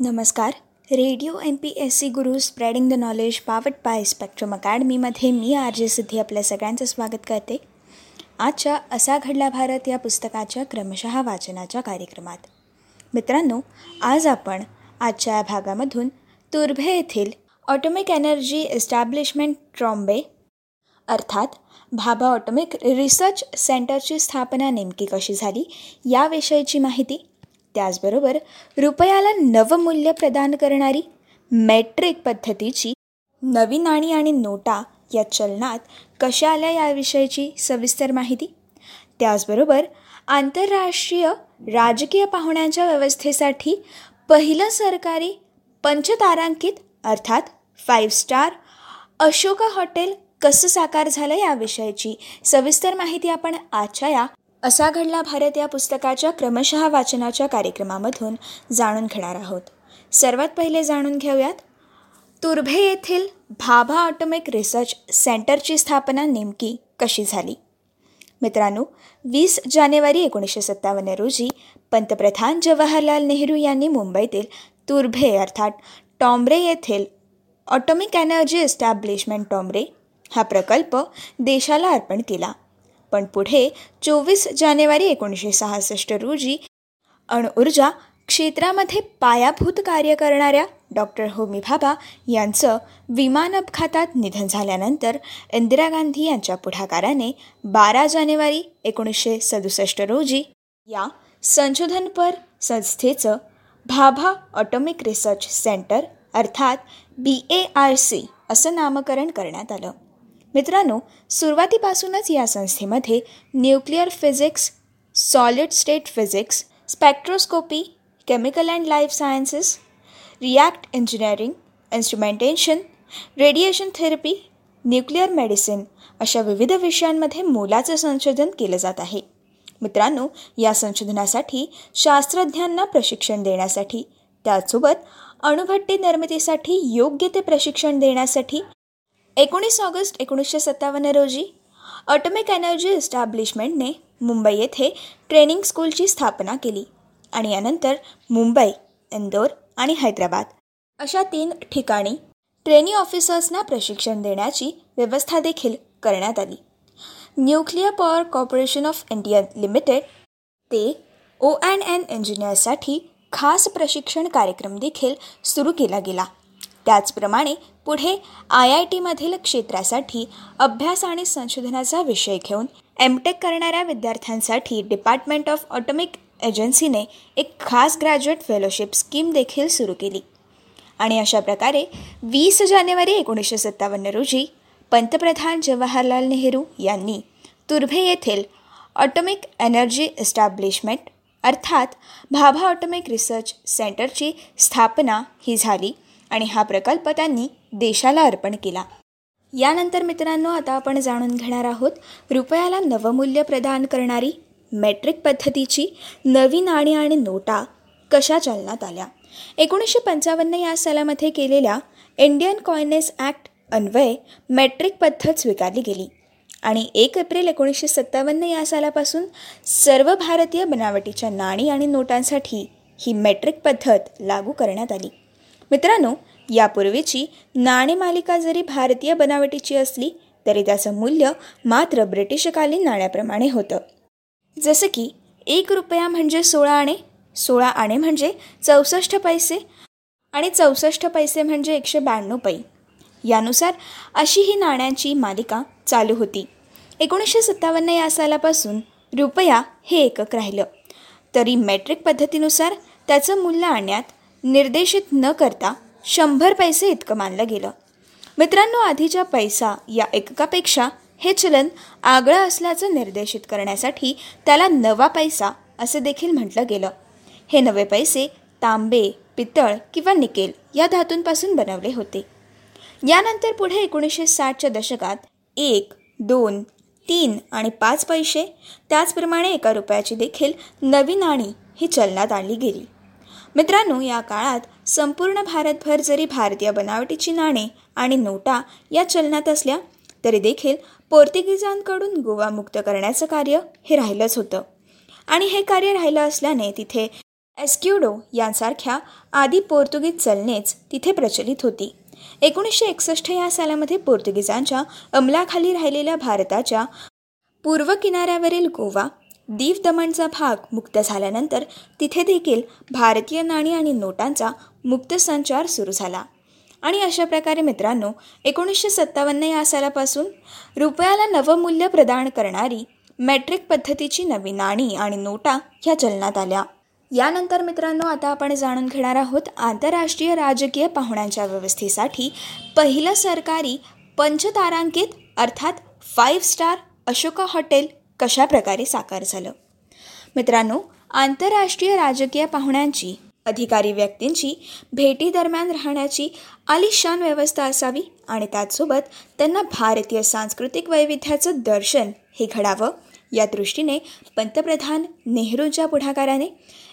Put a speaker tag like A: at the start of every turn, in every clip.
A: नमस्कार. Radio M P S C Guru spreading the knowledge powered by Spectrum अकॅडमीमध्ये मी R J Siddhi आपल्या सगळ्यांचं स्वागत करते. आजच्या असा घडला भारत या पुस्तकाच्या क्रमशः वाचनाच्या कार्यक्रमात. मित्रांनो आज आपण आजच्या या भागामधून तुर्भे येथील ऑटोमिक एनर्जी एस्टॅब्लिशमेंट ट्रॉम्बे अर्थात भाभा ऑटोमिक रिसर्च सेंटरची स्थापना नेमकी कशी झाली याविषयीची माहिती त्याचबरोबर रुपयाला नवमूल्य प्रदान करणारी मेट्रिक पद्धतीची नवी नाणी आणि नोटा या चलनात कशा आल्या याविषयीची सविस्तर माहिती? त्याचबरोबर आंतरराष्ट्रीय राजकीय पाहुण्यांच्या व्यवस्थेसाठी पहिलं सरकारी पंचतारांकित अर्थात फाईव्ह स्टार अशोका हॉटेल कसं साकार झालं याविषयीची सविस्तर माहिती आपण आजच्या या असा घडला भारत या पुस्तकाच्या क्रमशः वाचनाच्या कार्यक्रमामधून जाणून घेणार आहोत. सर्वात पहिले जाणून घेऊयात. तुर्भे येथील भाभा ऑटोमिक रिसर्च सेंटरची स्थापना नेमकी कशी झाली? मित्रांनो वीस जानेवारी एकोणीसशे सत्तावन्न रोजी पंतप्रधान जवाहरलाल नेहरू यांनी मुंबईतील तुर्भे अर्थात टॉम्ब्रे येथील ऑटोमिक एनर्जी एस्टॅब्लिशमेंट टॉम्ब्रे हा प्रकल्प देशाला अर्पण केला. पण पुढे चोवीस जानेवारी एकोणीसशे सहासष्ट रोजी अणुऊर्जा क्षेत्रामध्ये पायाभूत कार्य करणाऱ्या डॉक्टर होमी भाभा यांचं विमान अपघातात निधन झाल्यानंतर इंदिरा गांधी यांच्या पुढाकाराने बारा जानेवारी एकोणीसशे सदुसष्ट रोजी या संशोधनपर संस्थेचं भाभा ऑटोमिक रिसर्च सेंटर अर्थात बी ए आर सी असं नामकरण करण्यात आलं. मित्रांनो सुरुवातीपासूनच या संस्थेमध्ये nuclear physics solid state physics spectroscopy chemical and life sciences reactor engineering instrumentation radiation therapy nuclear medicine अशा विविध विषयांमध्ये मोलाचं संशोधन केलं जात आहे. मित्रांनो या संशोधनासाठी शास्त्रज्ञांना प्रशिक्षण देण्यासाठी त्याचसोबत अणुभट्टी निर्मितीसाठी योग्य ते प्रशिक्षण देण्यासाठी एकोणीस ऑगस्ट एकोणीसशे सत्तावन्न रोजी ऑटोमिक एनर्जी इस्टॅब्लिशमेंटने मुंबई येथे ट्रेनिंग स्कूलची स्थापना केली आणि यानंतर मुंबई इंदोर आणि हैदराबाद. अशा तीन ठिकाणी ट्रेनी ऑफिसर्सना प्रशिक्षण देण्याची व्यवस्था देखील करण्यात आली. Nuclear Power Corporation of India Limited ते ओ अँड एन इंजिनियर्ससाठी खास प्रशिक्षण कार्यक्रम देखील सुरू केला गेला. त्याचप्रमाणे पुढे आय आय टीमधील क्षेत्रासाठी अभ्यास आणि संशोधनाचा विषय घेऊन एम टेक करणाऱ्या विद्यार्थ्यांसाठी डिपार्टमेंट ऑफ ऑटोमिक एजन्सीने एक खास ग्रॅज्युएट फेलोशिप स्कीम देखील सुरू केली. आणि अशा प्रकारे वीस जानेवारी एकोणीसशे सत्तावन्न रोजी पंतप्रधान जवाहरलाल नेहरू यांनी तुर्भे येथील ऑटोमिक एनर्जी एस्टॅब्लिशमेंट अर्थात भाभा ऑटोमिक रिसर्च सेंटरची स्थापना ही झाली आणि हा प्रकल्प त्यांनी देशाला अर्पण केला. यानंतर मित्रांनो आता आपण जाणून घेणार आहोत रुपयाला नवमूल्य प्रदान करणारी मॅट्रिक पद्धतीची नवी नाणी आणि नोटा कशा चलनात आल्या? एकोणीसशे पंचावन्न या सालामध्ये केलेल्या इंडियन कॉयनेस ॲक्ट अन्वये मॅट्रिक पद्धत स्वीकारली गेली आणि एक एप्रिल एकोणीसशे सत्तावन्न या सालापासून सर्व भारतीय बनावटीच्या नाणी आणि नोटांसाठी ही मॅट्रिक पद्धत लागू करण्यात आली. मित्रांनो यापूर्वीची नाणी मालिका जरी भारतीय बनावटीची असली तरी त्याचं मूल्य मात्र ब्रिटिशकालीन नाण्याप्रमाणे होतं. जसं की एक रुपया म्हणजे सोळा आणे सोळा आणे म्हणजे चौसष्ट पैसे आणि चौसष्ट पैसे म्हणजे एकशे ब्याण्णव पै. यानुसार अशी ही नाण्यांची मालिका चालू होती. एकोणीसशे सत्तावन्न या सालापासून रुपया हे एकक राहिलं. तरी मेट्रिक पद्धतीनुसार त्याचं मूल्य आणण्यात निर्देशित न करता शंभर पैसे इतकं मानलं गेलं. मित्रांनो आधीच्या पैसा या एककापेक्षा हे चलन आगळं असल्याचं निर्देशित करण्यासाठी त्याला नवा पैसा असं देखील म्हटलं गेलं. हे नवे पैसे तांबे पितळ किंवा निकेल या धातूंपासून बनवले होते. यानंतर पुढे एकोणीसशे साठच्या दशकात एक दोन तीन आणि पाच पैसे त्याचप्रमाणे एका रुपयाची देखील नवी नाणी ही चलनात आणली गेली. मित्रांनो या काळात संपूर्ण भारतभर जरी भारतीय बनावटीची नाणे आणि नोटा या चलनात असल्या तरी देखील पोर्तुगीजांकडून गोवा मुक्त करण्याचं कार्य हे राहिलंच होतं. आणि हे कार्य राहिलं असल्याने तिथे एस्क्युडो यांसारख्या आदी पोर्तुगीज चलनेच तिथे प्रचलित होती. एकोणीसशे एकसष्ट या सालामध्ये पोर्तुगीजांच्या अंमलाखाली राहिलेल्या भारताच्या पूर्व किनाऱ्यावरील गोवा दीव दमणचा भाग मुक्त झाल्यानंतर तिथे देखील भारतीय नाणी आणि नोटांचा मुक्त संचार सुरू झाला. आणि अशा प्रकारे मित्रांनो एकोणीसशे सत्तावन्न या सालापासून रुपयाला नवमूल्य प्रदान करणारी मॅट्रिक पद्धतीची नवी नाणी आणि नोटा ह्या चलनात आल्या. यानंतर मित्रांनो आता आपण जाणून घेणार आहोत आंतरराष्ट्रीय राजकीय पाहुण्यांच्या व्यवस्थेसाठी पहिलं सरकारी पंचतारांकित अर्थात फाईव्ह स्टार अशोका हॉटेल कशा प्रकारे साकार झालं? मित्रांनो आंतरराष्ट्रीय राजकीय पाहुण्यांची अधिकारी व्यक्तींची भेटीदरम्यान राहण्याची आलिशान व्यवस्था असावी आणि त्याचसोबत त्यांना भारतीय सांस्कृतिक वैविध्याचं दर्शन हे घडावं या दृष्टीने पंतप्रधान नेहरूंच्या पुढाकाराने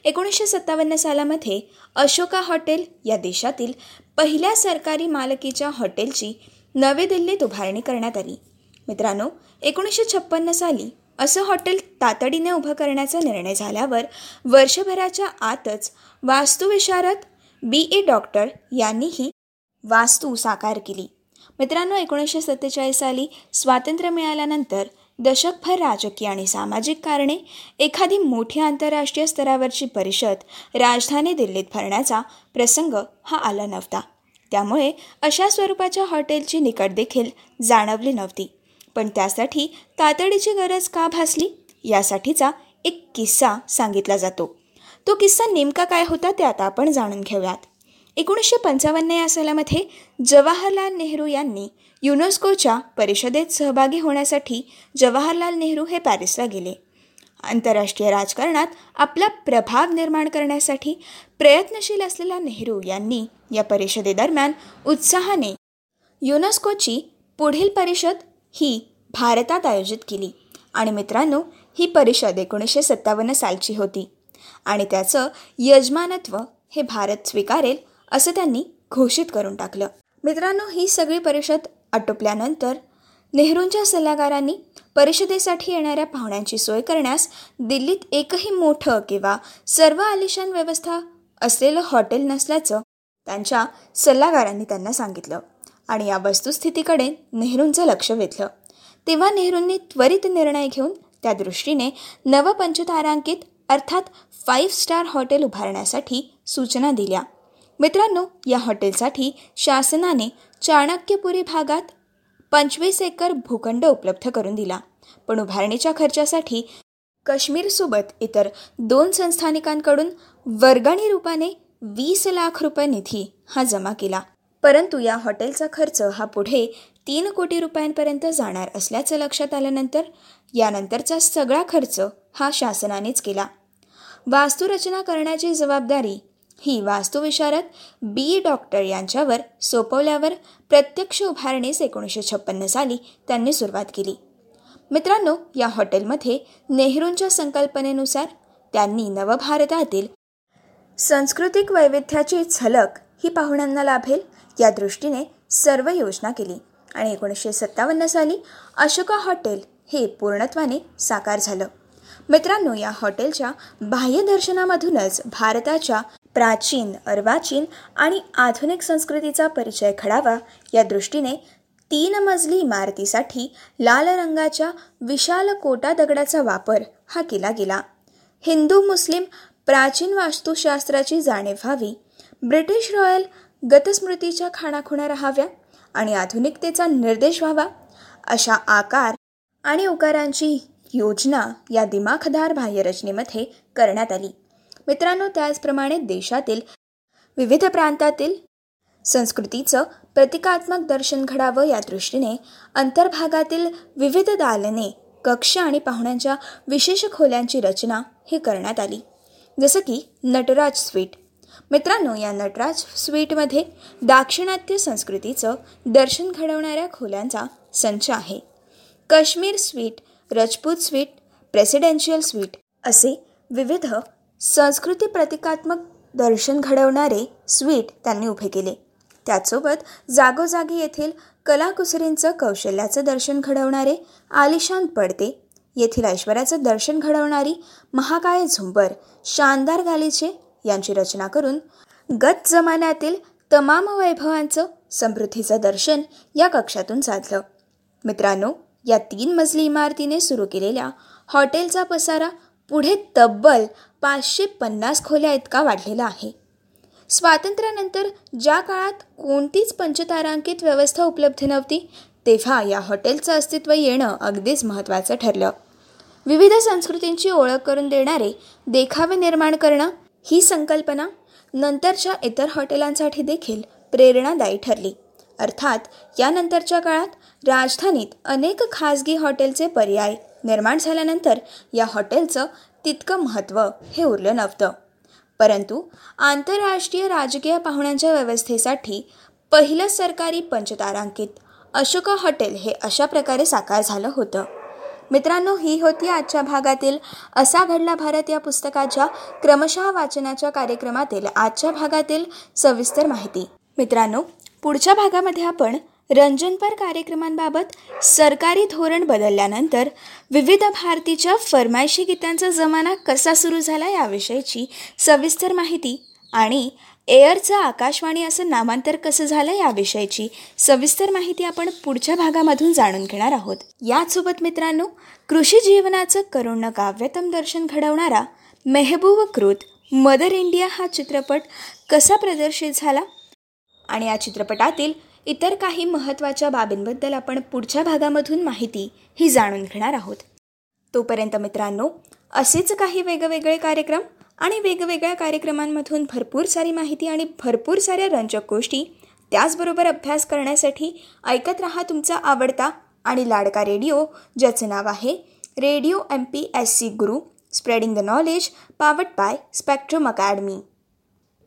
A: एकोणीसशे सत्तावन्न सालामध्ये अशोका हॉटेल या देशातील पहिल्या सरकारी मालकीच्या हॉटेलची नवी दिल्लीत उभारणी करण्यात आली. मित्रांनो एकोणीसशे छप्पन्न साली असं हॉटेल तातडीने उभं करण्याचा निर्णय झाल्यावर वर्षभराच्या आतच वास्तुविशारद बी. ए. डॉक्टर यांनीही वास्तू साकार केली. मित्रांनो एकोणीसशे सत्तेचाळीस साली स्वातंत्र्य मिळाल्यानंतर दशकभर राजकीय आणि सामाजिक कारणे एखादी मोठी आंतरराष्ट्रीय स्तरावरची परिषद राजधानी दिल्लीत भरण्याचा प्रसंग हा आला नव्हता. त्यामुळे अशा स्वरूपाच्या हॉटेलची निकट देखील जाणवली नव्हती. पण त्यासाठी तातडीची गरज का भासली? यासाठीचा एक किस्सा सांगितला जातो. तो किस्सा नेमका काय होता ते आता आपण जाणून घेऊयात. एकोणीसशे पंचावन्न या सालामध्ये जवाहरलाल नेहरू यांनी युनेस्कोच्या परिषदेत सहभागी होण्यासाठी जवाहरलाल नेहरू हे पॅरिसला गेले. आंतरराष्ट्रीय राजकारणात आपला प्रभाव निर्माण करण्यासाठी प्रयत्नशील असलेल्या नेहरू यांनी या परिषदेदरम्यान उत्साहाने युनेस्कोची पुढील परिषद ही भारतात आयोजित केली. आणि मित्रांनो ही परिषद एकोणीसशे सत्तावन्न सालची होती. आणि त्याचं यजमानत्व हे भारत स्वीकारेल असं त्यांनी घोषित करून टाकलं. मित्रांनो ही सगळी परिषद आटोपल्यानंतर नेहरूंच्या सल्लागारांनी परिषदेसाठी येणाऱ्या पाहुण्यांची सोय करण्यास दिल्लीत एकही मोठं किंवा सर्व आलिशान व्यवस्था असलेलं हॉटेल नसल्याचं त्यांच्या सल्लागारांनी त्यांना सांगितलं. आणि या वस्तुस्थितीकडे नेहरूंचं लक्ष वेधलं. तेव्हा नेहरूंनी त्वरित निर्णय घेऊन त्या दृष्टीने नवपंचतारांकित अर्थात फाईव्ह स्टार हॉटेल उभारण्यासाठी सूचना दिल्या. मित्रांनो या हॉटेलसाठी शासनाने चाणक्यपुरी भागात पंचवीस एकर भूखंड उपलब्ध करून दिला. पण उभारणीच्या खर्चासाठी काश्मीरसोबत इतर दोन संस्थानिकांकडून वर्गणी रूपाने वीस लाख रुपये निधी हा जमा केला. परंतु या हॉटेलचा खर्च हा पुढे तीन कोटी रुपयांपर्यंत जाणार असल्याचं लक्षात आल्यानंतर यानंतरचा सगळा खर्च हा शासनानेच केला. वास्तुरचना करण्याची जबाबदारी ही वास्तुविशारद बी. डॉक्टर यांच्यावर सोपवल्यावर प्रत्यक्ष उभारणीस एकोणीसशे छप्पन्न साली त्यांनी सुरुवात केली. मित्रांनो या हॉटेलमध्ये नेहरूंच्या संकल्पनेनुसार त्यांनी नवभारतातील सांस्कृतिक वैविध्याची झलक ही पाहुण्यांना लाभेल या दृष्टीने सर्व योजना केली. आणि एकोणीसशे सत्तावन्न साली अशोका हॉटेल हे पूर्णत्वाने साकार झालं. मित्रांनो या हॉटेलच्या बाह्यदर्शनामधूनच भारताच्या प्राचीन अर्वाचीन आणि आधुनिक संस्कृतीचा परिचय घडावा या दृष्टीने तीन मजली इमारतीसाठी लाल रंगाच्या विशाल कोटा दगडाचा वापर हा केला गेला. हिंदू मुस्लिम प्राचीन वास्तुशास्त्राची जाणीव व्हावी ब्रिटिश रॉयल गतस्मृतीच्या खाणाखुणा राहाव्या आणि आधुनिकतेचा निर्देश व्हावा अशा आकार आणि उकारांची योजना या दिमाखदार बाह्यरचनेमध्ये करण्यात आली. मित्रांनो त्याचप्रमाणे देशातील विविध प्रांतातील संस्कृतीचं प्रतिकात्मक दर्शन घडावं या दृष्टीने अंतर्भागातील विविध दालने कक्ष आणि पाहुण्यांच्या विशेष खोल्यांची रचना ही करण्यात आली. जसं की नटराज स्वीट मित्रांनो या नटराज स्वीटमध्ये दाक्षिणात्य संस्कृतीचं दर्शन घडवणाऱ्या खोल्यांचा संच आहे. Kashmir suite Rajput suite presidential suite असे विविध संस्कृती प्रतिकात्मक दर्शन घडवणारे स्वीट त्यांनी उभे केले. त्याचसोबत जागोजागी येथील कलाकुसरींचं कौशल्याचं दर्शन घडवणारे आलिशान पडते येथील ऐश्वर्याचं दर्शन घडवणारी महाकाय झुंबर शानदार गालीचे यांची रचना करून गत जमान्यातील तमाम वैभवांचं समृद्धीचं दर्शन या कक्षातून साधलं. मित्रांनो या तीन मजली इमारतीने सुरू केलेल्या हॉटेलचा पसारा पुढे तब्बल पाचशे पन्नास खोल्या इतका वाढलेला आहे. स्वातंत्र्यानंतर ज्या काळात कोणतीच पंचतारांकित व्यवस्था उपलब्ध नव्हती तेव्हा या हॉटेलचं अस्तित्व येणं अगदीच महत्त्वाचं ठरलं. विविध संस्कृतींची ओळख करून देणारे देखावे निर्माण करणं ही संकल्पना नंतरच्या इतर हॉटेलांसाठी देखील प्रेरणादायी ठरली. अर्थात यानंतरच्या काळात राजधानीत अनेक खाजगी हॉटेलचे पर्याय निर्माण झाल्यानंतर या हॉटेलचं तितकं महत्त्व हे उरलं नव्हतं. परंतु आंतरराष्ट्रीय राजकीय पाहुण्यांच्या व्यवस्थेसाठी पहिलं सरकारी पंचतारांकित अशोका हॉटेल हे अशा प्रकारे साकार झालं होतं. मित्रांनो ही होती आजच्या भागातील असा घडला भारत या पुस्तकाच्या क्रमशः वाचनाच्या कार्यक्रमातील आजच्या भागातील सविस्तर माहिती. मित्रांनो पुढच्या भागामध्ये आपण रंजनपर कार्यक्रमांबाबत सरकारी धोरण बदलल्यानंतर विविध भारतीच्या फरमायशी गीतांचा जमाना कसा सुरू झाला याविषयीची सविस्तर माहिती आणि एअरचं आकाशवाणी असं नामांतर कसं झालं याविषयीची सविस्तर माहिती आपण पुढच्या भागामधून जाणून घेणार आहोत. याचसोबत मित्रांनो कृषी जीवनाचं करुण काव्यतम दर्शन घडवणारा मेहबूब कृत मदर इंडिया हा चित्रपट कसा प्रदर्शित झाला? आणि या चित्रपटातील इतर काही महत्त्वाच्या बाबींबद्दल आपण पुढच्या भागामधून माहिती ही जाणून घेणार आहोत. तोपर्यंत मित्रांनो असेच काही वेगवेगळे कार्यक्रम आणि वेगवेगळ्या कार्यक्रमांमधून भरपूर सारी माहिती आणि भरपूर साऱ्या रंजक गोष्टी त्याचबरोबर अभ्यास करण्यासाठी ऐकत रहा तुमचा आवडता आणि लाडका रेडिओ ज्याचं नाव आहे radio M P S C Guru spreading the knowledge powered by Spectrum Academy